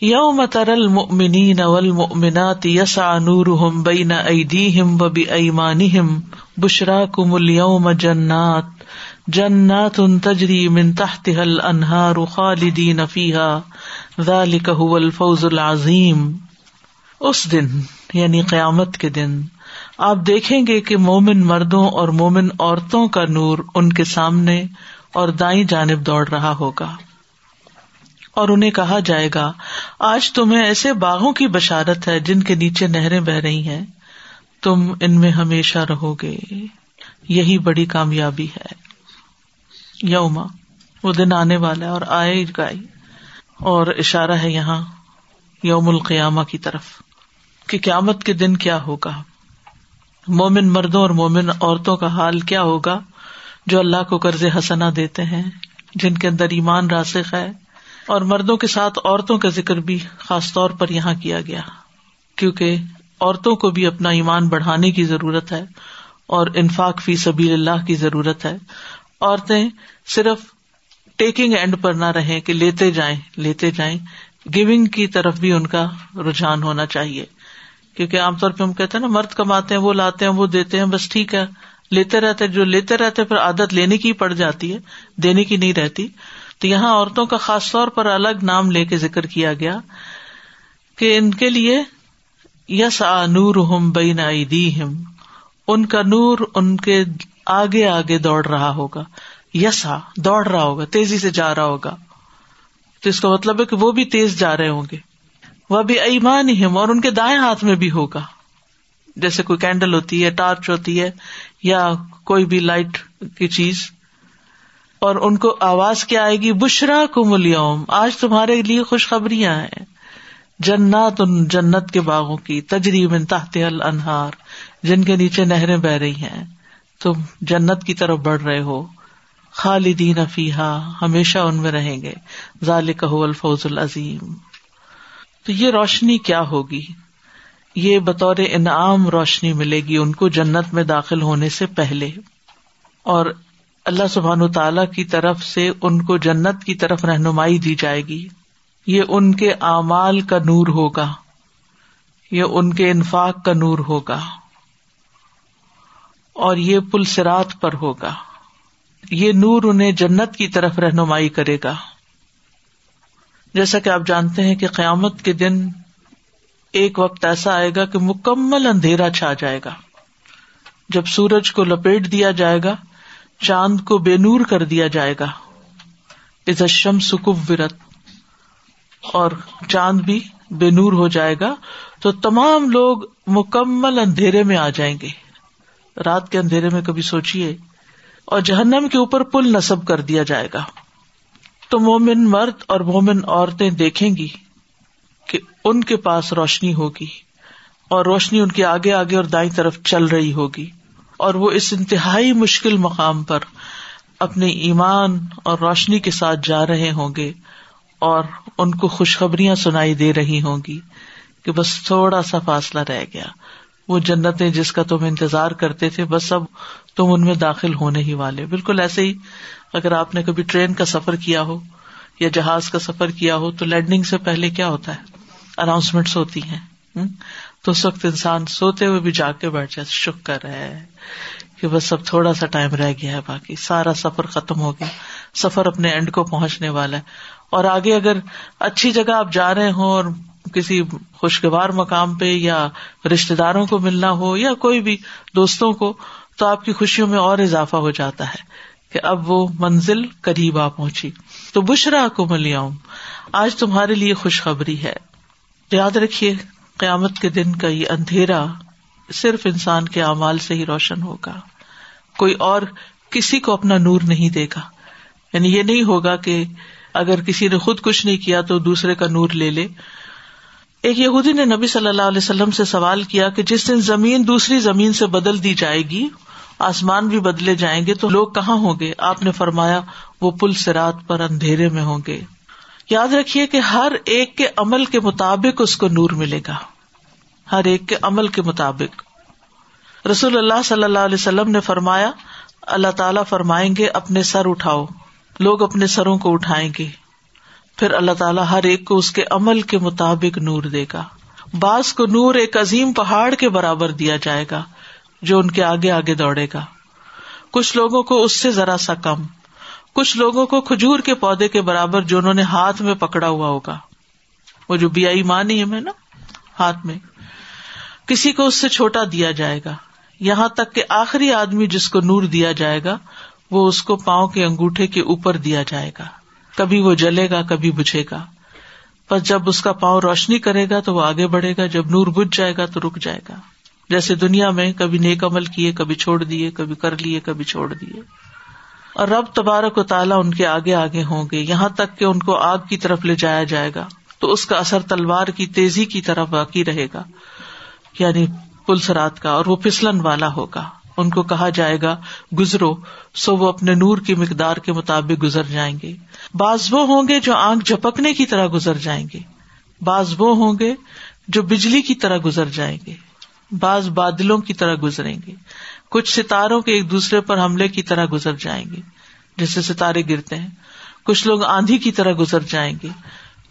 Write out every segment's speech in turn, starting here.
یوم ترل المؤمنین والمؤمنات یسعى نورهم بین ایدیہم و بایمانہم بشراکم اليوم جنات جنات تجری من تحتها الانہار خالدین فیها ذالک هو الفوز العظیم۔ اس دن یعنی قیامت کے دن، آپ دیکھیں گے کہ مومن مردوں اور مومن عورتوں کا نور ان کے سامنے اور دائیں جانب دوڑ رہا ہوگا۔ اور انہیں کہا جائے گا، آج تمہیں ایسے باغوں کی بشارت ہے جن کے نیچے نہریں بہ رہی ہیں۔ تم ان میں ہمیشہ رہو گے۔ یہی بڑی کامیابی ہے۔ یوما، وہ دن آنے والا ہے اور آئے گائی۔ اور اشارہ ہے یہاں، یوم القیامہ کی طرف۔ کہ قیامت کے دن کیا ہوگا۔ مومن مردوں اور مومن عورتوں کا حال کیا ہوگا جو اللہ کو قرض حسنا دیتے ہیں، جن کے اندر ایمان راسخ ہے۔ اور مردوں کے ساتھ عورتوں کا ذکر بھی خاص طور پر یہاں کیا گیا، کیونکہ عورتوں کو بھی اپنا ایمان بڑھانے کی ضرورت ہے اور انفاق فی سبھی اللہ کی ضرورت ہے۔ عورتیں صرف ٹیکنگ اینڈ پر نہ رہیں کہ لیتے جائیں لیتے جائیں۔ گیونگ کی طرف بھی ان کا رجحان ہونا چاہیے۔ کیونکہ عام طور پہ ہم کہتے ہیں نا، مرد کماتے ہیں، وہ لاتے ہیں، وہ دیتے ہیں، بس ٹھیک ہے۔ لیتے رہتے، جو لیتے رہتے، پھر عادت لینے کی پڑ جاتی ہے، دینے کی نہیں رہتی۔ تو یہاں عورتوں کا خاص طور پر الگ نام لے کے ذکر کیا گیا کہ ان کے لیے یس آ نور ہم بین ہم ان کا نور ان کے آگے آگے دوڑ رہا ہوگا یس آ دوڑ رہا ہوگا، تیزی سے جا رہا ہوگا۔ تو اس کا مطلب ہے کہ وہ بھی تیز جا رہے ہوں گے۔ وہ بھی ایمان ہم اور ان کے دائیں ہاتھ میں بھی ہوگا۔ جیسے کوئی کینڈل ہوتی ہے، ٹارچ ہوتی ہے، یا کوئی بھی لائٹ کی چیز۔ اور ان کو آواز کیا آئے گی بشرا کو ملیوم آج تمہارے لیے خوشخبریاں ہیں۔ جنات ان جنت کے باغوں کی تجریب تحت الانہار، جن کے نیچے نہریں بہ رہی ہیں۔ تم جنت کی طرف بڑھ رہے ہو۔ خالدین فیحا ہمیشہ ان میں رہیں گے۔ ذالک الفوز العظیم۔ تو یہ روشنی کیا ہوگی؟ یہ بطور انعام روشنی ملے گی ان کو جنت میں داخل ہونے سے پہلے۔ اور اللہ سبحان تعالی کی طرف سے ان کو جنت کی طرف رہنمائی دی جائے گی۔ یہ ان کے اعمال کا نور ہوگا۔ یہ ان کے انفاق کا نور ہوگا۔ اور یہ پل سرات پر ہوگا۔ یہ نور انہیں جنت کی طرف رہنمائی کرے گا۔ جیسا کہ آپ جانتے ہیں کہ قیامت کے دن ایک وقت ایسا آئے گا کہ مکمل اندھیرا چھا جائے گا۔ جب سورج کو لپیٹ دیا جائے گا چاند کو بے نور کر دیا جائے گا۔ اشم سکب ورت اور چاند بھی بے نور ہو جائے گا۔ تو تمام لوگ مکمل اندھیرے میں آ جائیں گے۔ رات کے اندھیرے میں کبھی سوچیے اور جہنم کے اوپر پل نصب کر دیا جائے گا۔ تو مومن مرد اور مومن عورتیں دیکھیں گی کہ ان کے پاس روشنی ہوگی۔ اور روشنی ان کے آگے آگے اور دائیں طرف چل رہی ہوگی۔ اور وہ اس انتہائی مشکل مقام پر اپنے ایمان اور روشنی کے ساتھ جا رہے ہوں گے اور ان کو خوشخبریاں سنائی دے رہی ہوں گی کہ بس تھوڑا سا فاصلہ رہ گیا۔ وہ جنتیں جس کا تم انتظار کرتے تھے، بس اب تم ان میں داخل ہونے ہی والے۔ بالکل ایسے ہی اگر آپ نے کبھی ٹرین کا سفر کیا ہو یا جہاز کا سفر کیا ہو تو لینڈنگ سے پہلے کیا ہوتا ہے؟ اناؤنسمنٹس ہوتی ہیں۔ تو اس وقت انسان سوتے ہوئے بھی جا کے بیٹھ جائے شکر ہے کہ بس اب تھوڑا سا ٹائم رہ گیا ہے باقی، سارا سفر ختم ہو گیا، سفر اپنے اینڈ کو پہنچنے والا ہے۔ اور آگے اگر اچھی جگہ آپ جا رہے ہوں اور کسی خوشگوار مقام پہ یا رشتے داروں کو ملنا ہو یا کوئی بھی دوستوں کو، تو آپ کی خوشیوں میں اور اضافہ ہو جاتا ہے کہ اب وہ منزل قریب آ پہنچی۔ تو بشرا کو ملیاؤں، آج تمہارے لیے خوشخبری ہے۔ یاد رکھیے قیامت کے دن کا یہ اندھیرا صرف انسان کے اعمال سے ہی روشن ہوگا۔ کوئی اور کسی کو اپنا نور نہیں دے گا۔ یعنی یہ نہیں ہوگا کہ اگر کسی نے خود کچھ نہیں کیا تو دوسرے کا نور لے لے۔ ایک یہودی نے نبی صلی اللہ علیہ وسلم سے سوال کیا کہ جس دن زمین دوسری زمین سے بدل دی جائے گی، آسمان بھی بدلے جائیں گے تو لوگ کہاں ہوں گے؟ آپ نے فرمایا وہ پل سرات پر اندھیرے میں ہوں گے۔ یاد رکھیے کہ ہر ایک کے عمل کے مطابق اس کو نور ملے گا۔ ہر ایک کے عمل کے مطابق۔ رسول اللہ صلی اللہ علیہ وسلم نے فرمایا، اللہ تعالیٰ فرمائیں گے، اپنے سر اٹھاؤ۔ لوگ اپنے سروں کو اٹھائیں گے۔ پھر اللہ تعالیٰ ہر ایک کو اس کے عمل کے مطابق نور دے گا۔ بعض کو نور ایک عظیم پہاڑ کے برابر دیا جائے گا، جو ان کے آگے آگے دوڑے گا۔ کچھ لوگوں کو اس سے ذرا سا کم۔ کچھ لوگوں کو کھجور کے پودے کے برابر جو انہوں نے ہاتھ میں پکڑا ہوا ہوگا۔ وہ جو بیائی مانی ہے میں نا، ہاتھ میں۔ کسی کو اس سے چھوٹا دیا جائے گا۔ یہاں تک کہ آخری آدمی جس کو نور دیا جائے گا، وہ اس کو پاؤں کے انگوٹھے کے اوپر دیا جائے گا۔ کبھی وہ جلے گا، کبھی بجھے گا۔ پر جب اس کا پاؤں روشنی کرے گا، تو وہ آگے بڑھے گا۔ جب نور بج جائے گا، تو رک جائے گا۔ جیسے دنیا میں کبھی نیک عمل کیے، کبھی چھوڑ دیے، کبھی کر لیے، کبھی چھوڑ دیے۔ اور رب تبارک و تعالیٰ ان کے آگے آگے ہوں گے۔ یہاں تک کہ ان کو آگ کی طرف لے جایا جائے گا۔ تو اس کا اثر تلوار کی تیزی کی طرف باقی رہے گا۔ یعنی پلسرات کا اور وہ پسلن والا ہوگا۔ ان کو کہا جائے گا، گزرو، سو وہ اپنے نور کی مقدار کے مطابق گزر جائیں گے۔ بعض وہ ہوں گے جو آنکھ جھپکنے کی طرح گزر جائیں گے۔ بعض وہ ہوں گے جو بجلی کی طرح گزر جائیں گے۔ بعض بادلوں کی طرح گزریں گے۔ کچھ ستاروں کے ایک دوسرے پر حملے کی طرح گزر جائیں گے، جیسے ستارے گرتے ہیں، کچھ لوگ آندھی کی طرح گزر جائیں گے،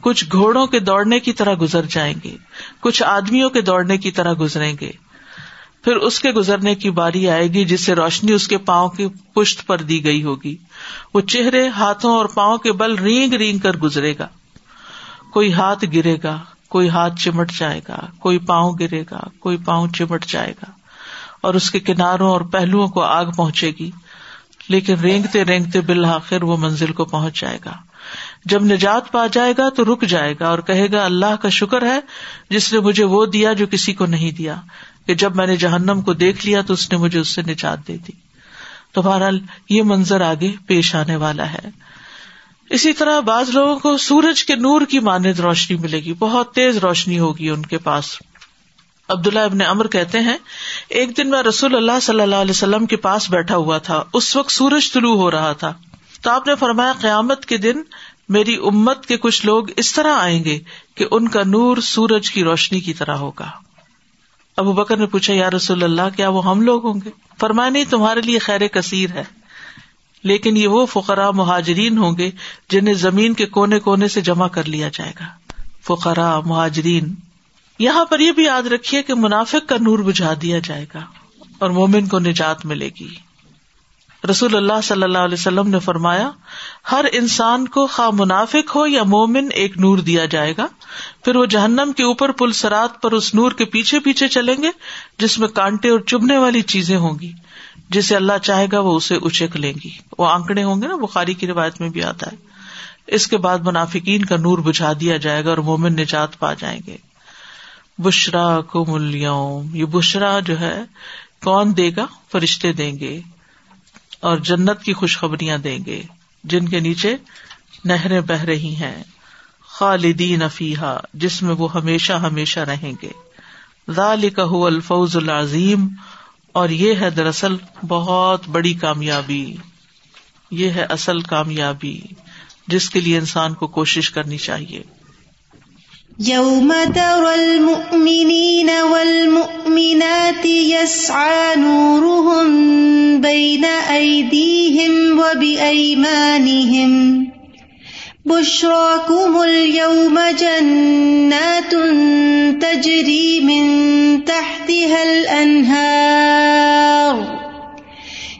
کچھ گھوڑوں کے دوڑنے کی طرح گزر جائیں گے، کچھ آدمیوں کے دوڑنے کی طرح گزریں گے۔ پھر اس کے گزرنے کی باری آئے گی جس سے روشنی اس کے پاؤں کی پشت پر دی گئی ہوگی۔ وہ چہرے، ہاتھوں اور پاؤں کے بل رینگ رینگ کر گزرے گا۔ کوئی ہاتھ گرے گا، کوئی ہاتھ چمٹ جائے گا، کوئی پاؤں گرے گا، کوئی پاؤں چمٹ جائے گا۔ اور اس کے کناروں اور پہلوؤں کو آگ پہنچے گی۔ لیکن رینگتے رینگتے بالآخر وہ منزل کو پہنچ جائے گا۔ جب نجات پا جائے گا تو رک جائے گا اور کہے گا، اللہ کا شکر ہے جس نے مجھے وہ دیا جو کسی کو نہیں دیا۔ کہ جب میں نے جہنم کو دیکھ لیا تو اس نے مجھے اس سے نجات دے دی۔ تو بہرحال یہ منظر آگے پیش آنے والا ہے۔ اسی طرح بعض لوگوں کو سورج کے نور کی مانند روشنی ملے گی۔ بہت تیز روشنی ہوگی ان کے پاس۔ عبداللہ ابن امر کہتے ہیں، ایک دن میں رسول اللہ صلی اللہ علیہ وسلم کے پاس بیٹھا ہوا تھا، اس وقت سورج طلوع ہو رہا تھا۔ تو آپ نے فرمایا، قیامت کے دن میری امت کے کچھ لوگ اس طرح آئیں گے کہ ان کا نور سورج کی روشنی کی طرح ہوگا۔ ابو بکر نے پوچھا، یا رسول اللہ، کیا وہ ہم لوگ ہوں گے؟ فرمایا، نہیں، تمہارے لیے خیر کثیر ہے۔ لیکن یہ وہ فقرا مہاجرین ہوں گے جنہیں زمین کے کونے کونے سے جمع کر لیا جائے گا۔ فقرا مہاجرین۔ یہاں پر یہ بھی یاد رکھیے کہ منافق کا نور بجھا دیا جائے گا اور مومن کو نجات ملے گی۔ رسول اللہ صلی اللہ علیہ وسلم نے فرمایا، ہر انسان کو خواہ منافق ہو یا مومن ایک نور دیا جائے گا، پھر وہ جہنم کے اوپر پل سرات پر اس نور کے پیچھے پیچھے چلیں گے، جس میں کانٹے اور چبنے والی چیزیں ہوں گی۔ جسے اللہ چاہے گا وہ اسے اچک لیں گی۔ وہ آنکڑے ہوں گے نا، بخاری کی روایت میں بھی آتا ہے۔ اس کے بعد منافقین کا نور بجھا دیا جائے گا اور مومن نجات پا جائیں گے۔ بشرا کو ملیوم یہ بشرا جو ہے، کون دے گا؟ فرشتے دیں گے اور جنت کی خوشخبریاں دیں گے، جن کے نیچے نہریں بہ رہی ہیں۔ خالدین افیحا جس میں وہ ہمیشہ ہمیشہ رہیں گے۔ ذالک هو الفوز العظیم، اور یہ ہے دراصل بہت بڑی کامیابی۔ یہ ہے اصل کامیابی، جس کے لیے انسان کو کوشش کرنی چاہیے۔ يوم ترى المؤمنين والمؤمنات يسعى نورهم بين أيديهم وبأيمانهم بشراكم اليوم جنات تجري من تحتها الأنهار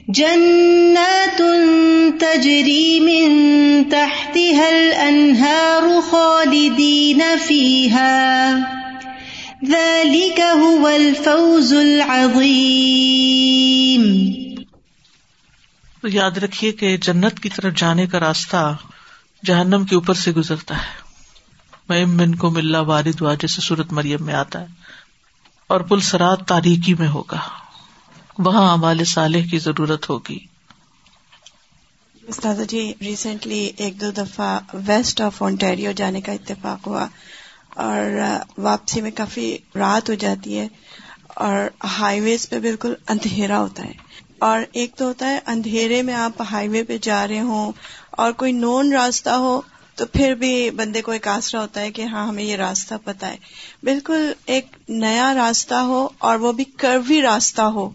جنات تجری من تحتها الانہار خالدین فیها ذلك هو الفوز العظیم تو یاد رکھیے کہ جنت کی طرف جانے کا راستہ جہنم کے اوپر سے گزرتا ہے۔ میں من کو ملا وارد ہوا جیسے سورت مریم میں آتا ہے۔ اور پل سرات تاریخی میں ہوگا۔ وہاں امال صالح کی ضرورت ہوگی۔ استاد جی ریسنٹلی ایک دو دفعہ ویسٹ آف اونٹیریو جانے کا اتفاق ہوا اور واپسی میں کافی رات ہو جاتی ہے اور ہائی ویز پہ بالکل اندھیرا ہوتا ہے۔ اور ایک تو ہوتا ہے، اندھیرے میں آپ ہائی وے پہ جا رہے ہوں اور کوئی نون راستہ ہو تو پھر بھی بندے کو ایک آسرا ہوتا ہے کہ ہاں ہمیں یہ راستہ پتا ہے۔ بالکل ایک نیا راستہ ہو اور وہ بھی کروی راستہ ہو۔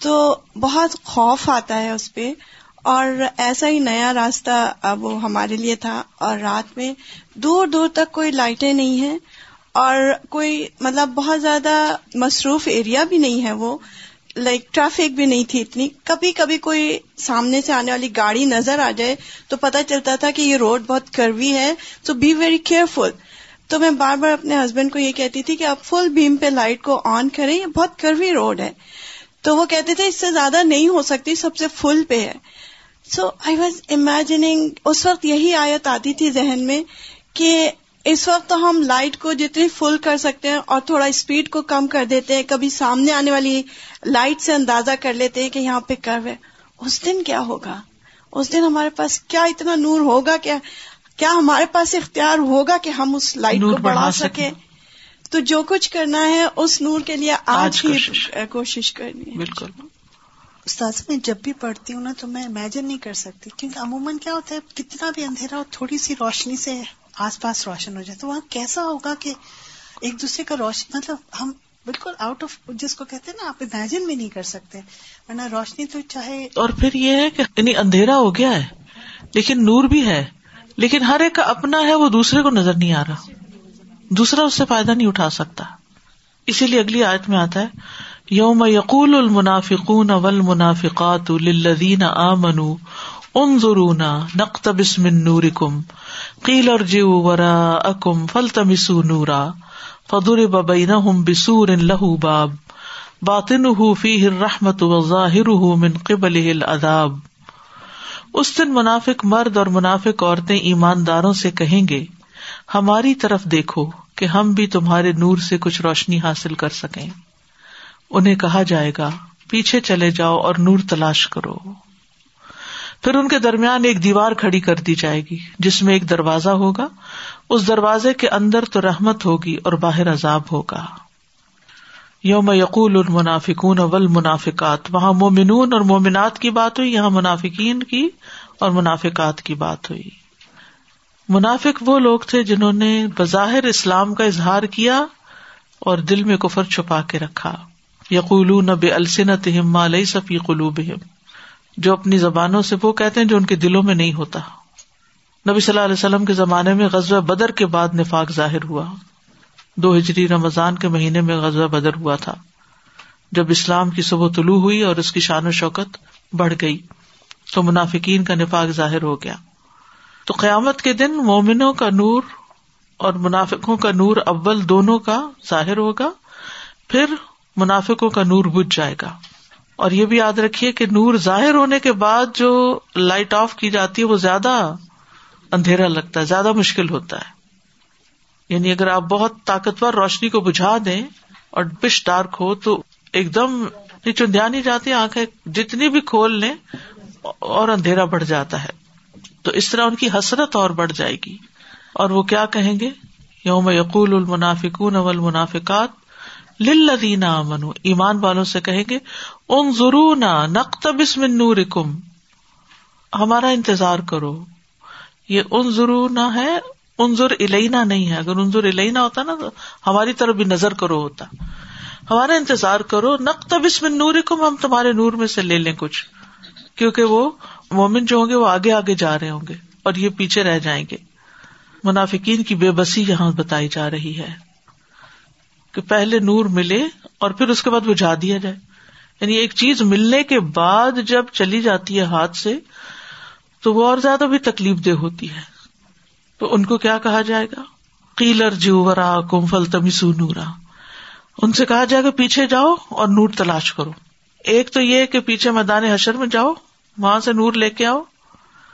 تو بہت خوف آتا ہے اس پہ اور ایسا ہی نیا راستہ وہ ہمارے لیے تھا اور رات میں دور دور تک کوئی لائٹیں نہیں ہیں اور کوئی مطلب بہت زیادہ مصروف ایریا بھی نہیں ہے وہ لائک ٹریفک بھی نہیں تھی اتنی۔ کبھی کبھی کوئی سامنے سے آنے والی گاڑی نظر آ جائے تو پتا چلتا تھا کہ یہ روڈ بہت کروی ہے، تو بی ویری کیئرفل تو میں بار بار اپنے ہسبینڈ کو یہ کہتی تھی کہ آپ فل بیم پہ لائٹ کو آن کریں، یہ بہت کروی روڈ ہے۔ تو وہ کہتے تھے اس سے زیادہ نہیں ہو سکتی سب سے فل پہ ہے۔ سو آئی واز امیجنگ اس وقت یہی آیت آتی تھی ذہن میں کہ اس وقت تو ہم لائٹ کو جتنی فل کر سکتے ہیں اور تھوڑا اسپیڈ کو کم کر دیتے ہیں کبھی سامنے آنے والی لائٹ سے اندازہ کر لیتے ہیں کہ یہاں پہ کرو ہے۔ اس دن کیا ہوگا؟ اس دن ہمارے پاس کیا اتنا نور ہوگا کیا کیا ہمارے پاس اختیار ہوگا کہ ہم اس لائٹ کو بڑھا سکیں؟ تو جو کچھ کرنا ہے اس نور کے لیے آج ہی کوشش۔ کرنی ہے۔ بالکل۔ استاذ میں جب بھی پڑھتی ہوں نا تو میں امیجن نہیں کر سکتی کیونکہ عموماً کیا ہوتا ہے کتنا بھی اندھیرا ہو تھوڑی سی روشنی سے آس پاس روشن ہو جائے تو وہاں کیسا ہوگا کہ ایک دوسرے کا روشن مطلب ہم بالکل آؤٹ آف جس کو کہتے ہیں نا آپ امیجن بھی نہیں کر سکتے ورنہ روشنی تو چاہے۔ اور پھر یہ ہے کہ یعنی اندھیرا ہو گیا ہے لیکن نور بھی ہے لیکن ہر ایک کا اپنا ہے وہ دوسرے کو نظر نہیں آ رہا۔ دوسرا اس سے فائدہ نہیں اٹھا سکتا۔ اسی لیے اگلی آیت میں آتا ہے، یوم یقول المنافقون والمنافقات للذین آمنوا، انظرونا نقتبس من نورکم، قیل ارجعوا وراءکم فالتمسوا نورا، فضرب بینہم بسور لہو باب باطنہ فیہ الرحمت وظاہرہ من قبلہ العذاب۔ اس دن منافق مرد اور منافق عورتیں ایمانداروں سے کہیں گے ہماری طرف دیکھو کہ ہم بھی تمہارے نور سے کچھ روشنی حاصل کر سکیں۔ انہیں کہا جائے گا، پیچھے چلے جاؤ اور نور تلاش کرو۔ پھر ان کے درمیان ایک دیوار کھڑی کر دی جائے گی، جس میں ایک دروازہ ہوگا۔ اس دروازے کے اندر تو رحمت ہوگی اور باہر عذاب ہوگا۔ یوم یقول المنافکون اول منافقات وہاں مومنون اور مومنات کی بات ہوئی، یہاں منافقین کی اور منافقات کی بات ہوئی۔ منافق وہ لوگ تھے جنہوں نے بظاہر اسلام کا اظہار کیا اور دل میں کفر چھپا کے رکھا۔ یقول نب السنت علیہ صفی قلوب جو اپنی زبانوں سے وہ کہتے ہیں جو ان کے دلوں میں نہیں ہوتا۔ نبی صلی اللہ علیہ وسلم کے زمانے میں غزوہ بدر کے بعد نفاق ظاہر ہوا۔ دو ہجری رمضان کے مہینے میں غزوہ بدر ہوا تھا۔ جب اسلام کی صبح طلوع ہوئی اور اس کی شان و شوکت بڑھ گئی تو منافقین کا نفاق ظاہر ہو گیا۔ تو قیامت کے دن مومنوں کا نور اور منافقوں کا نور اول دونوں کا ظاہر ہوگا، پھر منافقوں کا نور بج جائے گا۔ اور یہ بھی یاد رکھیے کہ نور ظاہر ہونے کے بعد جو لائٹ آف کی جاتی ہے، وہ زیادہ اندھیرا لگتا ہے، زیادہ مشکل ہوتا ہے۔ یعنی اگر آپ بہت طاقتور روشنی کو بجھا دیں اور پش ڈارک ہو، تو ایک دم چندیا نہیں جاتی، آنکھیں جتنی بھی کھول لیں اور اندھیرا بڑھ جاتا ہے۔ تو اس طرح ان کی حسرت اور بڑھ جائے گی۔ اور وہ کیا کہیں گے؟ یوم یقول المنافکون اول منافقات لدینہ امن ایمان والوں سے کہیں گے ان ضرور نقتب من نور کم ہمارا انتظار کرو۔ یہ ان ضرور نہ ہے، انظر الینا نہیں ہے۔ اگر انظر الینا ہوتا نا، تو ہماری طرف بھی نظر کرو ہوتا۔ ہمارا انتظار کرو نقتب اس میں نور کو ہم تمہارے نور میں سے لے لیں کچھ۔ کیونکہ وہ مومن جو ہوں گے وہ آگے آگے جا رہے ہوں گے اور یہ پیچھے رہ جائیں گے۔ منافقین کی بے بسی یہاں بتائی جا رہی ہے کہ پہلے نور ملے اور پھر اس کے بعد بجھا دیا جائے۔ یعنی ایک چیز ملنے کے بعد جب چلی جاتی ہے ہاتھ سے تو وہ اور زیادہ بھی تکلیف دہ ہوتی ہے۔ تو ان کو کیا کہا جائے گا؟ قیلر جیورا کمفل تمیسو نورا۔ ان سے کہا جائے گا، پیچھے جاؤ اور نور تلاش کرو۔ ایک تو یہ کہ پیچھے میدان حشر میں جاؤ وہاں سے نور لے کے آؤ۔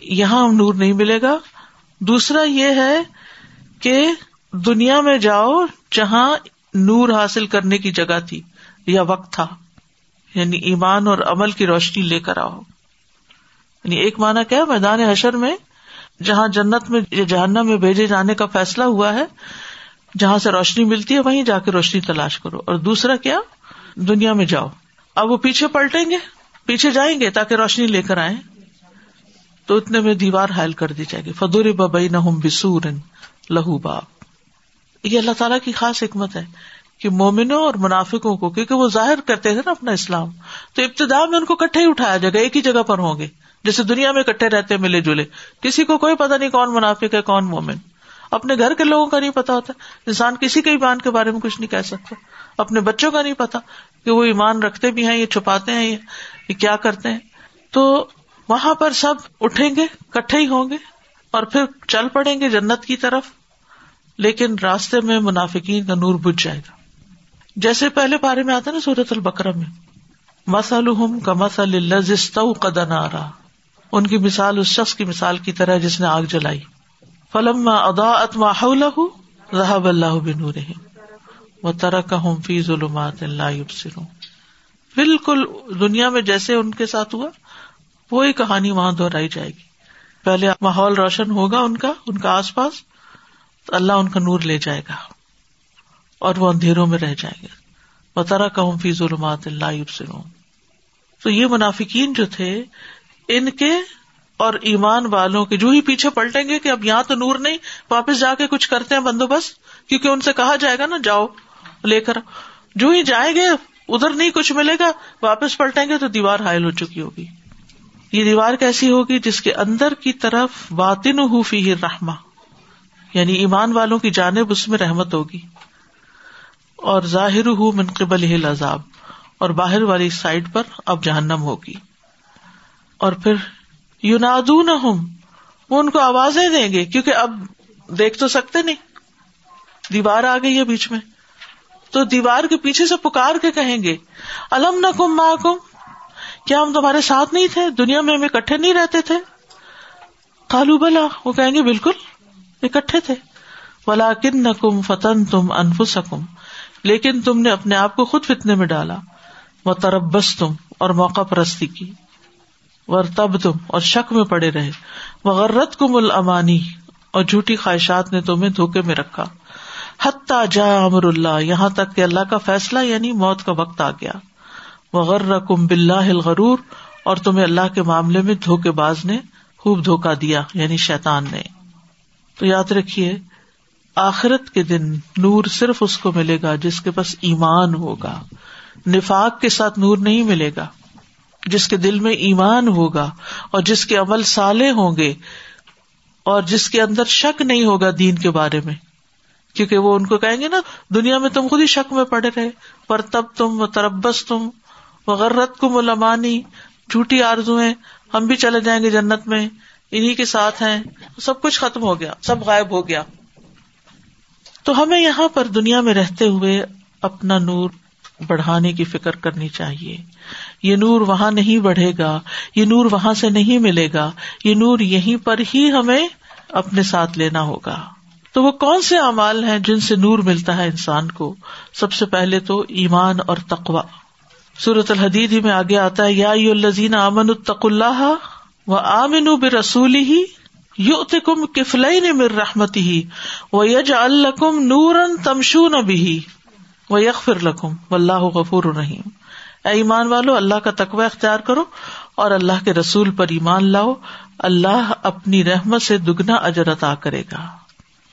یہاں نور نہیں ملے گا۔ دوسرا یہ ہے کہ دنیا میں جاؤ جہاں نور حاصل کرنے کی جگہ تھی یا وقت تھا۔ یعنی ایمان اور عمل کی روشنی لے کر آؤ۔ یعنی ایک مانا کیا میدان حشر میں جہاں جنت میں یا جہانا میں بھیجے جانے کا فیصلہ ہوا ہے، جہاں سے روشنی ملتی ہے، وہیں جا کے روشنی تلاش کرو۔ اور دوسرا کیا؟ دنیا میں جاؤ۔ اب وہ پیچھے پلٹیں گے۔ پیچھے جائیں گے تاکہ روشنی لے کر آئے تو اتنے میں دیوار حائل کر دی جائے گی۔ فدور ببئی نہ بسور لہو باب۔ یہ اللہ تعالیٰ کی خاص حکمت ہے کہ مومنوں اور منافقوں کو، کیونکہ وہ ظاہر کرتے تھے نا اپنا اسلام، تو ابتدا میں ان کو کٹھے ہی اٹھایا جائے گا، ایک ہی جگہ پر ہوں گے۔ جیسے دنیا میں اکٹھے رہتے، ملے جلے۔ کسی کو کوئی پتا نہیں کون منافق ہے، کون مومن۔ اپنے گھر کے لوگوں کا نہیں پتا ہوتا۔ انسان کسی کے ایمان کے بارے میں کچھ نہیں کہہ سکتا۔ اپنے بچوں کا نہیں پتا کہ وہ ایمان رکھتے بھی ہیں یہ چھپاتے ہیں یہ کیا کرتے ہیں؟ تو وہاں پر سب اٹھیں گے کٹھے ہی ہوں گے اور پھر چل پڑیں گے جنت کی طرف۔ لیکن راستے میں منافقین کا نور بج جائے گا۔ جیسے پہلے بارے میں آتا نا سورت البکرا میں۔ مسل کا مسل قدن آ رہا ان کی مثال، اس شخص کی مثال کی طرح جس نے آگ جلائی۔ فلم ادا اتما رحب اللہ بنور و ترک ہوں فی ظلمات اللہ بالکل دنیا میں جیسے ان کے ساتھ ہوا، وہی کہانی وہاں دہرائی جائے گی۔ پہلے ماحول روشن ہوگا ان کا ان کا آس پاس، تو اللہ ان کا نور لے جائے گا اور وہ اندھیروں میں رہ جائیں گے۔ بطرا کہوں فی ظلمات اللہ سے تو یہ منافقین جو تھے، ان کے اور ایمان والوں کے جو ہی پیچھے پلٹیں گے کہ اب یہاں تو نور نہیں، واپس جا کے کچھ کرتے ہیں بندوبست، کیونکہ ان سے کہا جائے گا نا، جاؤ لے کر۔ جو ہی جائیں گے ادھر نہیں کچھ ملے گا، واپس پلٹیں گے تو دیوار حائل ہو چکی ہوگی۔ یہ دیوار کیسی ہوگی جس کے اندر کی طرف باطن فی رحما یعنی ایمان والوں کی جانب اس میں رحمت ہوگی۔ اور ظاہر ہُو منقبل ہل عذاب اور باہر والی سائڈ پر اب جہنم ہوگی۔ اور پھر یوناد نہ ہوں وہ ان کو آوازیں دیں گے، کیونکہ اب دیکھ تو سکتے نہیں۔ دیوار آ گئی ہے بیچ میں۔ تو دیوار کے پیچھے سے پکار کے کہیں گے، الم نہ کم ماں کم کیا ہم تمہارے ساتھ نہیں تھے؟ دنیا میں ہم اکٹھے نہیں رہتے تھے؟ کالو بلا، وہ کہیں گے بالکل اکٹھے تھے۔ ولا کن نہ کم فتن تم انف سکم لیکن تم نے اپنے آپ کو خود فتنے میں ڈالا۔ وہ تربس تم اور موقع پرستی کی۔ ور تب تم اور شک میں پڑے رہے۔ غرت کم المانی اور جھوٹی خواہشات نے تمہیں دھوکے میں رکھا۔ حتیٰ جا امر اللہ، یہاں تک کہ اللہ کا فیصلہ یعنی موت کا وقت آ گیا۔ وغیر کم بلّہ غرور اور تمہیں اللہ کے معاملے میں دھوکے باز نے خوب دھوکا دیا یعنی شیتان نے۔ تو یاد رکھیے، آخرت کے دن نور صرف اس کو ملے گا جس کے پاس ایمان ہوگا۔ نفاق کے ساتھ نور نہیں ملے گا، جس کے دل میں ایمان ہوگا، اور جس کے عمل سالے ہوں گے، اور جس کے اندر شک نہیں ہوگا دین کے بارے میں۔ کیونکہ وہ ان کو کہیں گے نا، دنیا میں تم خود ہی شک میں پڑے رہے۔ پر تب تم تربس تم وغیرت کو ملامانی جھوٹی آرزو ہم بھی چلے جائیں گے جنت میں۔ انہیں کے ساتھ ہیں۔ سب کچھ ختم ہو گیا، سب غائب ہو گیا۔ تو ہمیں یہاں پر دنیا میں رہتے ہوئے اپنا نور بڑھانے کی فکر کرنی چاہیے۔ یہ نور وہاں نہیں بڑھے گا، یہ نور وہاں سے نہیں ملے گا۔ یہ نور یہیں پر ہی ہمیں اپنے ساتھ لینا ہوگا۔ تو وہ کون سے اعمال ہیں جن سے نور ملتا ہے انسان کو؟ سب سے پہلے تو ایمان اور تقوا سورت الحدید ہی میں آگے آتا ہے، یا الزین امن التق اللہ و آمن بے رسول ہی یو تم کفل مر رحمتی ہی و یج الکم نور تمشو نبی و یکفر لکم و اللہ غفور الرحیم اے ایمان والو، اللہ کا تقوی اختیار کرو اور اللہ کے رسول پر ایمان لاؤ۔ اللہ اپنی رحمت سے دگنا اجر عطا کرے گا۔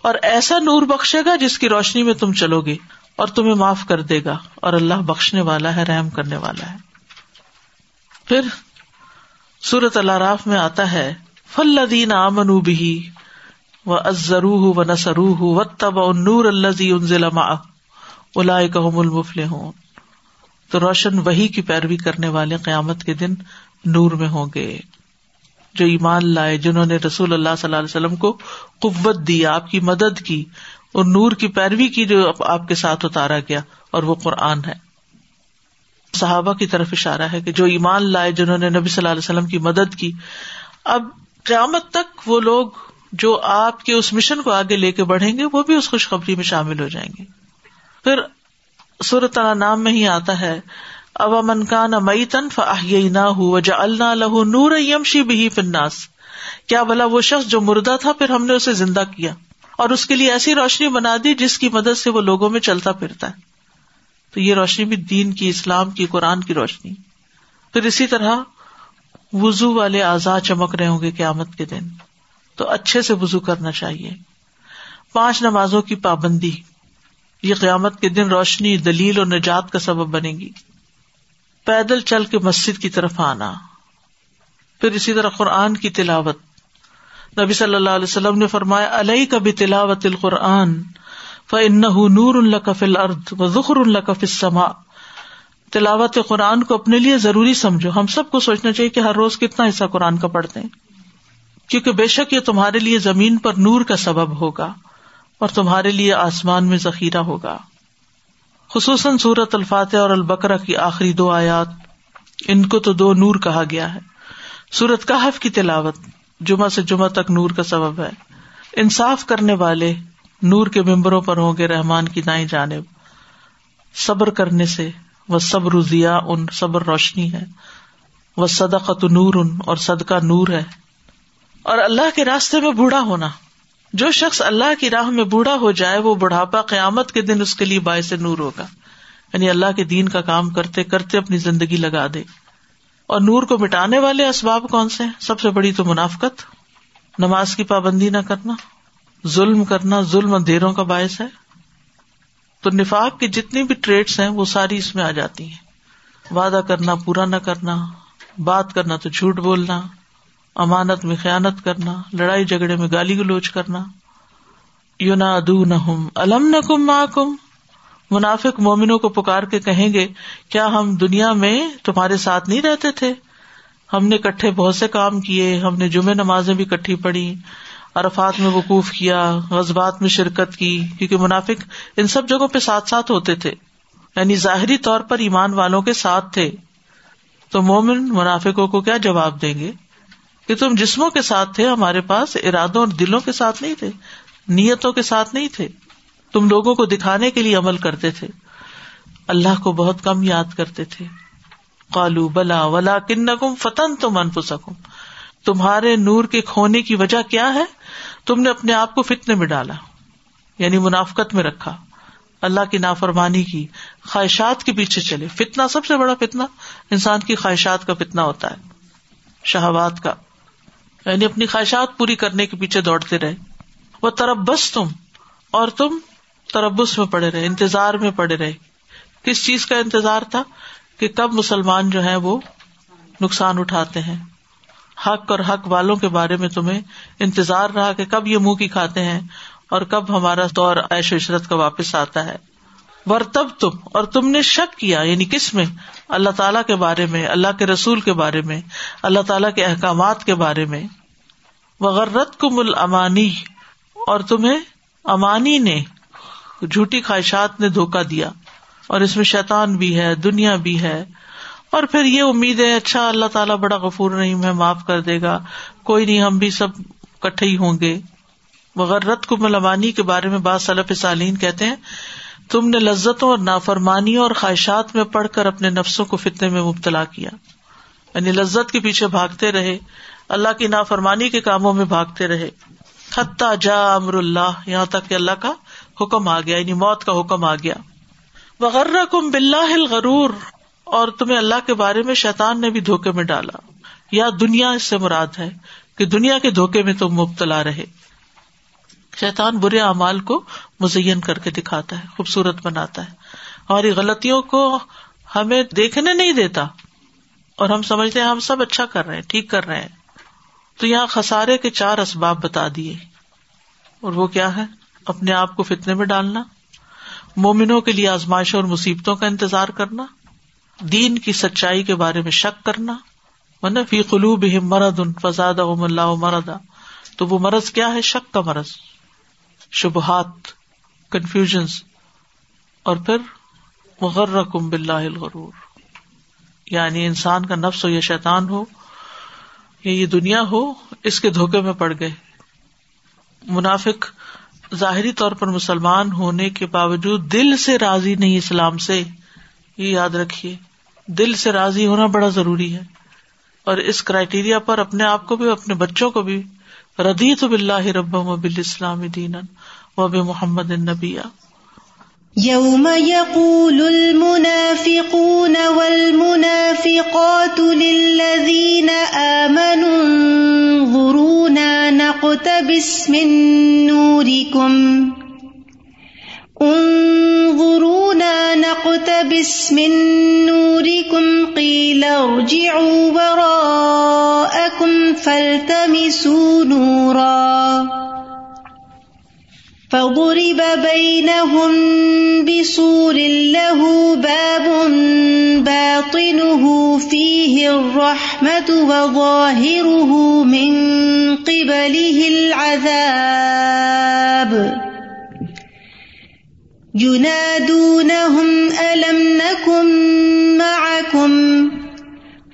اور ایسا نور بخشے گا جس کی روشنی میں تم چلو گے اور تمہیں معاف کر دے گا اور اللہ بخشنے والا ہے، رحم کرنے والا ہے۔ پھر سورت اللہ راف میں آتا ہے فلدین آمن بھی و ازرو و نسرو و تب نور اللہ المفل ہوں تو روشن وہی کی پیروی کرنے والے قیامت کے دن نور میں ہوں گے۔ جو ایمان لائے، جنہوں نے رسول اللہ صلی اللہ علیہ وسلم کو قوت دی، آپ کی مدد کی، اور نور کی پیروی کی جو آپ کے ساتھ اتارا گیا، اور وہ قرآن ہے۔ صحابہ کی طرف اشارہ ہے کہ جو ایمان لائے، جنہوں نے نبی صلی اللہ علیہ وسلم کی مدد کی، اب قیامت تک وہ لوگ جو آپ کے اس مشن کو آگے لے کے بڑھیں گے، وہ بھی اس خوشخبری میں شامل ہو جائیں گے۔ پھر سورت نام میں ہی آتا ہے اب امن کا نہ مئی تنف نہ ہو جا اللہ نور یمشی بھی فناس کیا بلا وہ شخص جو مردہ تھا پھر ہم نے اسے زندہ کیا۔ اور اس کے لیے ایسی روشنی بنا دی جس کی مدد سے وہ لوگوں میں چلتا پھرتا ہے۔ تو یہ روشنی بھی دین کی، اسلام کی، قرآن کی روشنی۔ پھر اسی طرح وزو والے آزاد چمک رہے ہوں گے قیامت کے دن۔ تو اچھے سے وزو کرنا چاہیے۔ پانچ نمازوں کی پابندی۔ یہ قیامت کے دن روشنی، دلیل اور نجات کا سبب بنے گی۔ پیدل چل کے مسجد کی طرف آنا۔ پھر اسی طرح قرآن کی تلاوت۔ نبی صلی اللہ علیہ وسلم نے فرمایا علیہ کا بھی تلاوت القرآن فن نور القف الرد و ذخر القف السما تلاوت قرآن کو اپنے لیے ضروری سمجھو۔ ہم سب کو سوچنا چاہیے کہ ہر روز کتنا حصہ قرآن کا پڑھتے ہیں۔ کیونکہ بے شک یہ تمہارے لیے زمین پر نور کا سبب ہوگا اور تمہارے لیے آسمان میں ذخیرہ ہوگا۔ خصوصاً سورت الفاتح اور البکرا کی آخری دو آیات، ان کو تو دو نور کہا گیا ہے۔ سورت کہف کی تلاوت، جمعہ سے جمعہ تک نور کا سبب ہے۔ انصاف کرنے والے نور کے ممبروں پر ہوں گے رحمان کی دائیں جانب۔ صبر کرنے سے وہ صبر ضیا ان صبر روشنی ہے۔ وہ صدقت نور ان اور صدقہ نور ہے۔ اور اللہ کے راستے میں بوڑھا ہونا۔ جو شخص اللہ کی راہ میں بوڑھا ہو جائے، وہ بڑھاپا قیامت کے دن اس کے لیے باعث نور ہوگا۔ یعنی اللہ کے دین کا کام کرتے کرتے اپنی زندگی لگا دے۔ اور نور کو مٹانے والے اسباب کون سے سب سے بڑی تو منافقت۔ نماز کی پابندی نہ کرنا۔ ظلم کرنا، ظلم اندھیروں کا باعث ہے۔ تو نفاق کی جتنی بھی ٹریڈس ہیں، وہ ساری اس میں آ جاتی ہیں۔ وعدہ کرنا، پورا نہ کرنا۔ بات کرنا تو جھوٹ بولنا۔ امانت میں خیانت کرنا، لڑائی جھگڑے میں گالی گلوچ کرنا۔ یو نہ ادو نہ الم نہ کم ماں کم منافق مومنوں کو پکار کے کہیں گے، کیا ہم دنیا میں تمہارے ساتھ نہیں رہتے تھے؟ ہم نے کٹھے بہت سے کام کیے، ہم نے جمعے نمازیں بھی کٹھی پڑی عرفات میں وقوف کیا غزبات میں شرکت کی، کیونکہ منافق ان سب جگہوں پہ ساتھ ساتھ ہوتے تھے۔ یعنی ظاہری طور پر ایمان والوں کے ساتھ تھے۔ تو مومن منافقوں کو کیا جواب دیں گے؟ کہ تم جسموں کے ساتھ تھے، ہمارے پاس ارادوں اور دلوں کے ساتھ نہیں تھے، نیتوں کے ساتھ نہیں تھے۔ تم لوگوں کو دکھانے کے لیے عمل کرتے تھے۔ اللہ کو بہت کم یاد کرتے تھے۔ کالو بلا ولا کن فتن تم انفسکم۔ تمہارے نور کے کھونے کی وجہ کیا ہے؟ تم نے اپنے آپ کو فتنے میں ڈالا یعنی منافقت میں رکھا۔ اللہ کی نافرمانی کی، خواہشات کے پیچھے چلے۔ فتنا سب سے بڑا فتنا انسان کی خواہشات کا فتنا ہوتا ہے۔ شہبات کا۔ یعنی اپنی خواہشات پوری کرنے کے پیچھے دوڑتے رہے۔ وہ تربس تم اور تم تربس میں پڑے رہے، انتظار میں پڑے رہے۔ کس چیز کا انتظار تھا؟ کہ کب مسلمان جو ہے وہ نقصان اٹھاتے ہیں۔ حق اور حق والوں کے بارے میں تمہیں انتظار رہا کہ کب یہ منہ کی کھاتے ہیں اور کب ہمارا دور عیش و عشرت کا واپس آتا ہے۔ ورتب تم اور تم نے شک کیا یعنی کس میں؟ اللہ تعالیٰ کے بارے میں، اللہ کے رسول کے بارے میں، اللہ تعالیٰ کے احکامات کے بارے میں۔ وغیرت کم الامانی، اور تمہیں امانی نے جھوٹی خواہشات نے دھوکا دیا۔ اور اس میں شیطان بھی ہے، دنیا بھی ہے۔ اور پھر یہ امید ہے اچھا اللہ تعالیٰ بڑا غفور نہیں میں معاف کر دے گا۔ کوئی نہیں، ہم بھی سب کٹھے ہی ہوں گے۔ وغیرت کو ملوانی کے بارے میں بعض صلف سالین کہتے ہیں تم نے لذتوں اور نافرمانیوں اور خواہشات میں پڑھ کر اپنے نفسوں کو فتنے میں مبتلا کیا۔ یعنی لذت کے پیچھے بھاگتے رہے، اللہ کی نافرمانی کے کاموں میں بھاگتے رہے۔ خطہ جا امر اللہ، یہاں تک کہ اللہ کا حکم آ گیا یعنی موت کا حکم آ گیا۔ وغیرہ کم بلّہ غرور اور تمہیں اللہ کے بارے میں شیتان نے بھی دھوکے میں ڈالا۔ یا دنیا اس سے مراد ہے کہ دنیا کے دھوکے میں تم مبتلا رہے۔ شیتان برے اعمال کو مزین کر کے دکھاتا ہے، خوبصورت بناتا ہے۔ ہماری غلطیوں کو ہمیں دیکھنے نہیں دیتا۔ اور ہم سمجھتے ہیں ہم سب اچھا کر رہے ہیں، ٹھیک کر رہے ہیں۔ تو یہاں خسارے کے چار اسباب بتا دیے۔ اور وہ کیا ہے؟ اپنے آپ کو فتنے میں ڈالنا، مومنوں کے لیے آزمائشوں اور مصیبتوں کا انتظار کرنا، دین کی سچائی کے بارے میں شک کرنا۔ ورنہ فی قلوب مرد ان فزاد اللہ مردا تو وہ مرض کیا ہے؟ شک کا مرض۔ شبہات کنفیوژنس اور پھر مغر کم الغرور۔ یعنی انسان کا نفس ہو یا شیطان ہو، یا یہ دنیا ہو، اس کے دھوکے میں پڑ گئے۔ منافق ظاہری طور پر مسلمان ہونے کے باوجود دل سے راضی نہیں اسلام سے، یہ یاد رکھیے، دل سے راضی ہونا بڑا ضروری ہے۔ اور اس کرائٹیریا پر اپنے آپ کو بھی، اپنے بچوں کو بھی ردی تو بلّہ رب و بال اسلام دین و بے محمد نبیا يوم يقول المنافقون والمنافقات للذين آمنوا انظرونا نقتبس من نوركم انظرونا نقتبس من نوركم قيل ارجعوا وراءكم فالتمسوا نورا۔ فضرب بينهم بسور له باب باطنه فيه الرحمة وظاهره من قبله العذاب ينادونهم ألم نكن معكم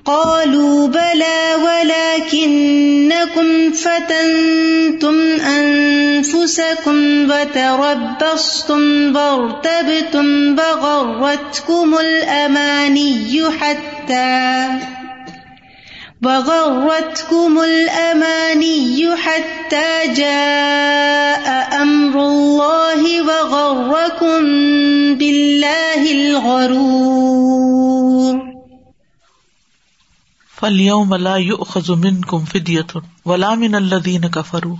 قالوا بلى ولكنكم فتنتم أنفسكم وتربصتم وارتبتم وغرتكم الأماني حتى وغرتكم الأماني حتى جاء أمر الله وغركم بالله الغرور فَالْيَوْمَ لَا يُؤْخَذُ مِنْكُمْ فِدْيَةٌ وَلَا مِنَ الَّذِينَ كَفَرُوا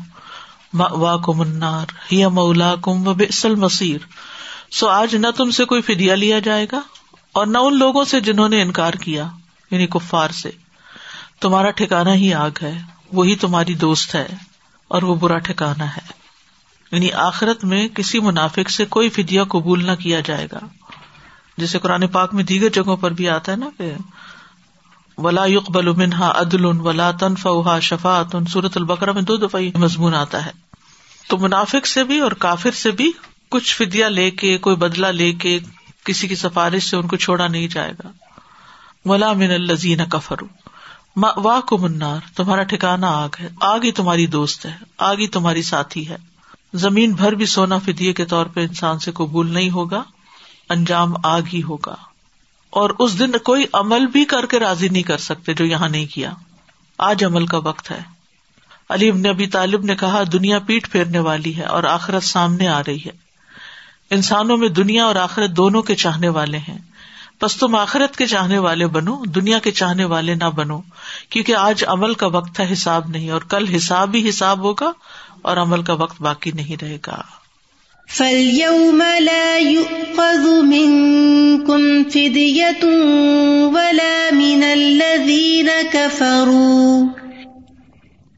مَأْوَاكُمُ النَّارُ هِيَ مَوْلَاكُمْ وَبِئْسَ الْمَصِيرُ سو آج نہ تم سے کوئی فدیہ لیا جائے گا اور نہ ان لوگوں سے جنہوں نے انکار کیا یعنی کفار سے۔ تمہارا ٹھکانا ہی آگ ہے، وہی تمہاری دوست ہے اور وہ برا ٹھکانا ہے۔ یعنی آخرت میں کسی منافق سے کوئی فدیہ قبول نہ کیا جائے گا۔ جیسے قرآن پاک میں دیگر جگہوں پر بھی آتا ہے نا کہ ولا يقبل منها عدل ولا تنفعها شفاعت. سورت البقرہ میں دو دفعہ مضمون آتا ہے۔ تو منافق سے بھی اور کافر سے بھی کچھ فدیا لے کے، کوئی بدلا لے کے کسی کی سفارش سے ان کو چھوڑا نہیں جائے گا۔ ولا من الزین کفر واہ کو منار تمہارا ٹھکانا آگ ہے۔ آگ ہی تمہاری دوست ہے۔ آگ ہی تمہاری ساتھی ہے۔ زمین بھر بھی سونا فدیے کے طور پہ انسان سے قبول نہیں ہوگا۔ انجام آگ ہی ہوگا۔ اور اس دن کوئی عمل بھی کر کے راضی نہیں کر سکتے جو یہاں نہیں کیا۔ آج عمل کا وقت ہے۔ علی ابن ابی طالب نے کہا، دنیا پیٹ پھیرنے والی ہے اور آخرت سامنے آ رہی ہے۔ انسانوں میں دنیا اور آخرت دونوں کے چاہنے والے ہیں۔ بس تم آخرت کے چاہنے والے بنو، دنیا کے چاہنے والے نہ بنو۔ کیونکہ آج عمل کا وقت ہے، حساب نہیں، اور کل حساب ہی حساب ہوگا اور عمل کا وقت باقی نہیں رہے گا۔ فَالْيَوْمَ لَا يُؤْخَذُ مِنْكُمْ فِدْيَةٌ وَلَا مِنَ الَّذِينَ كَفَرُوا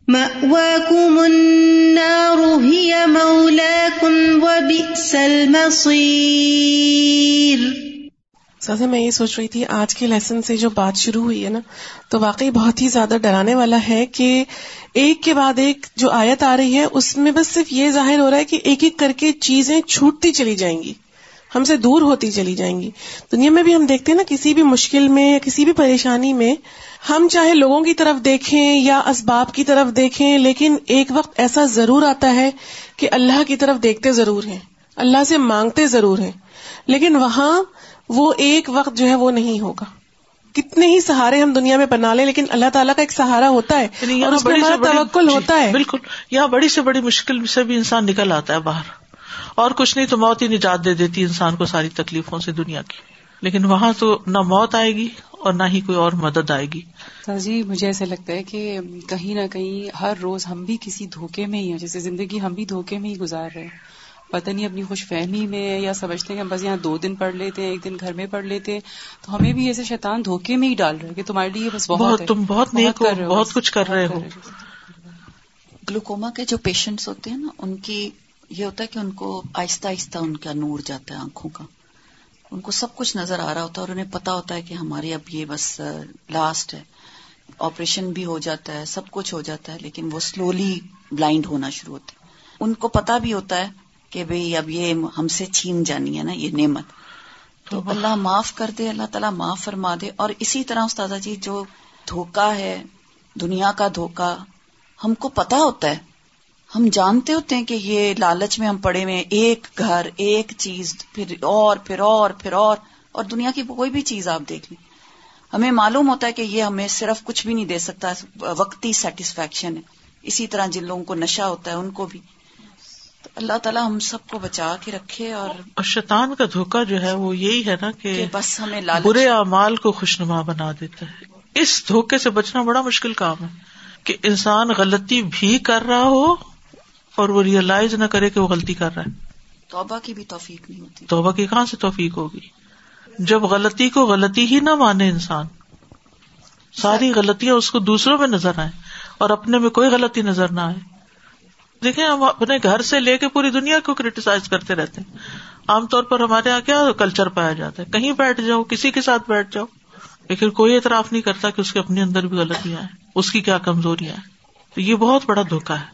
مَأْوَاكُمُ النَّارُ هِيَ مَوْلَاكُمْ وَبِئْسَ الْمَصِيرُ سازا میں یہ سوچ رہی تھی، آج کے لیسن سے جو بات شروع ہوئی ہے نا، تو واقعی بہت ہی زیادہ ڈرانے والا ہے کہ ایک کے بعد ایک جو آیت آ رہی ہے، اس میں بس صرف یہ ظاہر ہو رہا ہے کہ ایک ایک کر کے چیزیں چھوٹتی چلی جائیں گی، ہم سے دور ہوتی چلی جائیں گی۔ دنیا میں بھی ہم دیکھتے ہیں نا، کسی بھی مشکل میں یا کسی بھی پریشانی میں، ہم چاہے لوگوں کی طرف دیکھیں یا اسباب کی طرف دیکھیں، لیکن ایک وقت ایسا ضرور آتا ہے کہ اللہ کی طرف دیکھتے ضرور ہیں، اللہ سے مانگتے ضرور ہیں۔ لیکن وہاں وہ ایک وقت جو ہے وہ نہیں ہوگا۔ کتنے ہی سہارے ہم دنیا میں بنا لیں لیکن اللہ تعالیٰ کا ایک سہارا ہوتا ہے یعنی اور اس میں ہمارا توکل ہوتا ہے۔ بالکل۔ یہاں بڑی سے بڑی مشکل سے بھی انسان نکل آتا ہے باہر۔ اور کچھ نہیں تو موت ہی نجات دے دیتی انسان کو ساری تکلیفوں سے دنیا کی۔ لیکن وہاں تو نہ موت آئے گی اور نہ ہی کوئی اور مدد آئے گی۔ جی مجھے ایسا لگتا ہے کہ کہیں نہ کہیں ہر روز ہم بھی کسی دھوکے میں ہی ہیں۔ جیسے زندگی ہم بھی دھوکے میں ہی گزار رہے ہیں۔ پتہ نہیں اپنی خوش فہمی میں یا سمجھتے ہیں بس یہاں دو دن پڑھ لیتے ہیں ایک دن گھر میں پڑھ لیتے ہیں۔ تو ہمیں بھی ایسے شیطان دھوکے میں ہی ڈال رہے کہ تمہارے لیے بس بہت تم بہت نیک ہو بہت کچھ کر رہے ہو۔ گلوکوما کے جو پیشنٹس ہوتے ہیں نا ان کی یہ ہوتا ہے کہ ان کو آہستہ آہستہ ان کا نور جاتا ہے آنکھوں کا۔ ان کو سب کچھ نظر آ رہا ہوتا ہے اور انہیں پتا ہوتا ہے کہ ہمارے اب یہ بس لاسٹ ہے۔ آپریشن بھی ہو جاتا ہے سب کچھ ہو جاتا ہے لیکن وہ سلولی بلائنڈ ہونا شروع ہوتے ان کو پتا بھی ہوتا ہے کہ بھئی اب یہ ہم سے چھین جانی ہے نا یہ نعمت۔ تو اللہ معاف کر دے اللہ تعالیٰ معاف فرما دے۔ اور اسی طرح استاذہ جی جو دھوکا ہے دنیا کا دھوکا ہم کو پتا ہوتا ہے۔ ہم جانتے ہوتے ہیں کہ یہ لالچ میں ہم پڑے ہوئے ایک گھر ایک چیز پھر اور پھر اور پھر اور۔ اور دنیا کی کوئی بھی چیز آپ دیکھ لیں۔ ہمیں معلوم ہوتا ہے کہ یہ ہمیں صرف کچھ بھی نہیں دے سکتا وقتی سیٹسفیکشن ہے۔ اسی طرح جن لوگوں کو نشہ ہوتا ہے ان کو بھی۔ تو اللہ تعالیٰ ہم سب کو بچا کے رکھے اور شیطان کا دھوکا جو ہے وہ یہی ہے نا کہ بس ہمیں برے اعمال کو خوشنما بنا دیتا ہے۔ اس دھوکے سے بچنا بڑا مشکل کام ہے کہ انسان غلطی بھی کر رہا ہو اور وہ ریئلائز نہ کرے کہ وہ غلطی کر رہا ہے۔ توبہ کی بھی توفیق نہیں ہوتی۔ توبہ کی کہاں سے توفیق ہوگی؟ جب غلطی کو غلطی ہی نہ مانے انسان ساری غلطیاں اس کو دوسروں میں نظر آئے اور اپنے میں کوئی غلطی نظر نہ آئے۔ دیکھیں ہم اپنے گھر سے لے کے پوری دنیا کو کریٹیسائز کرتے رہتے ہیں۔ عام طور پر ہمارے یہاں کیا کلچر پایا جاتا ہے؟ کہیں بیٹھ جاؤ کسی کے ساتھ بیٹھ جاؤ لیکن کوئی اعتراف نہیں کرتا کہ اس کے اپنے اندر بھی غلطیاں ہیں اس کی کیا کمزوریاں ہیں۔ تو یہ بہت بڑا دھوکا ہے۔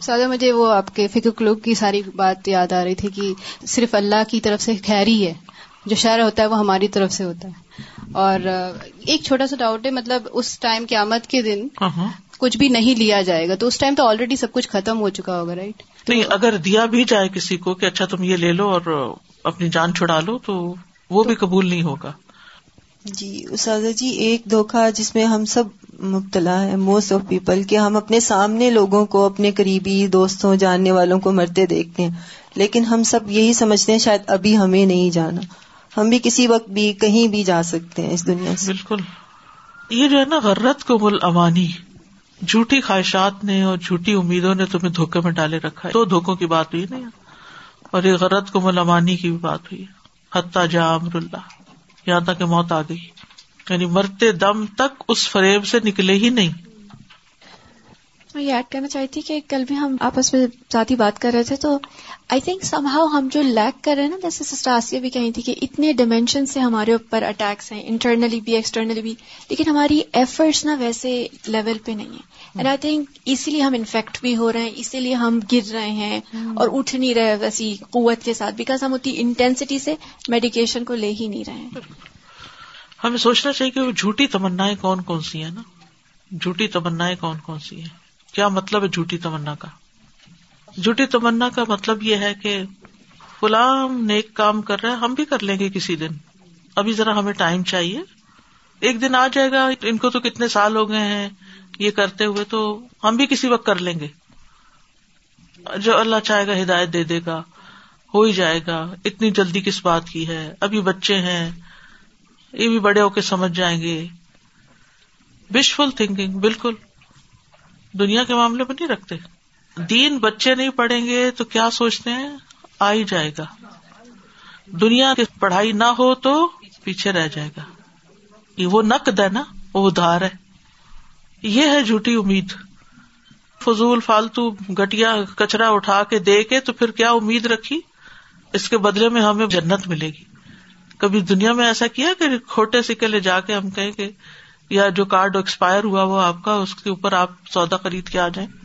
سادہ مجھے وہ آپ کے فکر کلوب کی ساری بات یاد آ رہی تھی کہ صرف اللہ کی طرف سے خیر ہی ہے جو شہر ہوتا ہے وہ ہماری طرف سے ہوتا ہے۔ اور ایک چھوٹا سا ڈاؤٹ ہے مطلب اس ٹائم قیامت کے دن ہاں ہاں۔ کچھ بھی نہیں لیا جائے گا تو اس ٹائم تو آلریڈی سب کچھ ختم ہو چکا ہوگا رائٹ نہیں اگر دیا بھی جائے کسی کو کہ اچھا تم یہ لے لو اور اپنی جان چھڑا لو تو وہ بھی قبول نہیں ہوگا۔ جی اساتذہ جی ایک دھوکا جس میں ہم سب مبتلا ہے موسٹ آف پیپل کہ ہم اپنے سامنے لوگوں کو اپنے قریبی دوستوں جاننے والوں کو مرتے دیکھتے ہیں۔ لیکن ہم سب یہی سمجھتے ہیں شاید ابھی ہمیں نہیں جانا۔ ہم بھی کسی وقت بھی کہیں بھی جا سکتے ہیں اس دنیا سے۔ بالکل۔ یہ جو ہے نا غرت کو مل امانی۔ جھوٹی خواہشات نے اور جھوٹی امیدوں نے تمہیں دھوکے میں ڈالے رکھا ہے۔ تو دھوکوں کی بات ہوئی نہیں اور یہ غرت کو ملامانی کی بھی بات ہوئی۔ حتیٰ جا امر اللہ۔ یہاں تک کہ موت آ گئی۔ یعنی مرتے دم تک اس فریب سے نکلے ہی نہیں۔ میں یہ ایڈ کرنا چاہتی کہ کل بھی ہم آپس میں ذاتی بات کر رہے تھے تو آئی تھنک سم ہاؤ ہم جو لیک کر رہے ہیں نا جیسے سسٹر آسیہ بھی کہیں تھی کہ اتنے ڈائمینشن سے ہمارے اوپر اٹیکس ہیں انٹرنلی بھی ایکسٹرنلی بھی لیکن ہماری ایفرٹس نا ویسے لیول پہ نہیں ہے اینڈ آئی تھنک اسی لیے ہم انفیکٹ بھی ہو رہے ہیں اسی لیے ہم گر رہے ہیں اور اٹھ نہیں رہے ویسی قوت کے ساتھ بیکاز ہم اتنی انٹینسٹی سے میڈیکیشن کو لے ہی نہیں رہے ہیں۔ ہمیں سوچنا چاہیے کہ وہ جھوٹی تمنا کون کون سی ہیں نا؟ جھوٹی تمنا کون کون سی ہیں؟ کیا مطلب ہے جھوٹی تمنا کا؟ جھوٹی تمنا کا مطلب یہ ہے کہ فلاں نیک کام کر رہے ہم بھی کر لیں گے کسی دن۔ ابھی ذرا ہمیں ٹائم چاہیے۔ ایک دن آ جائے گا، ان کو تو کتنے سال ہو گئے ہیں یہ کرتے ہوئے، تو ہم بھی کسی وقت کر لیں گے۔ جو اللہ چاہے گا ہدایت دے دے گا، ہو ہی جائے گا۔ اتنی جلدی کس بات کی ہے؟ ابھی بچے ہیں، یہ بھی بڑے ہو کے سمجھ جائیں گے۔ وشفل تھنکنگ بالکل۔ دنیا کے معاملے میں نہیں رکھتے۔ دین بچے نہیں پڑھیں گے تو کیا سوچتے ہیں؟ آ ہی جائے گا۔ دنیا کی پڑھائی نہ ہو تو پیچھے رہ جائے گا۔ یہ وہ نقد ہے نا؟ وہ ادھار ہے۔ یہ ہے جھوٹی امید۔ فضول، فالتو گٹیا، کچرا اٹھا کے دے کے تو پھر کیا امید رکھی؟ اس کے بدلے میں ہمیں جنت ملے گی۔ کبھی دنیا میں ایسا کیا کہ کھوٹے سکے لے جا کے ہم کہیں کہ یا جو کارڈ ایکسپائر ہوا وہ آپ کا، اس کے اوپر آپ سودا خرید کے آ جائیں۔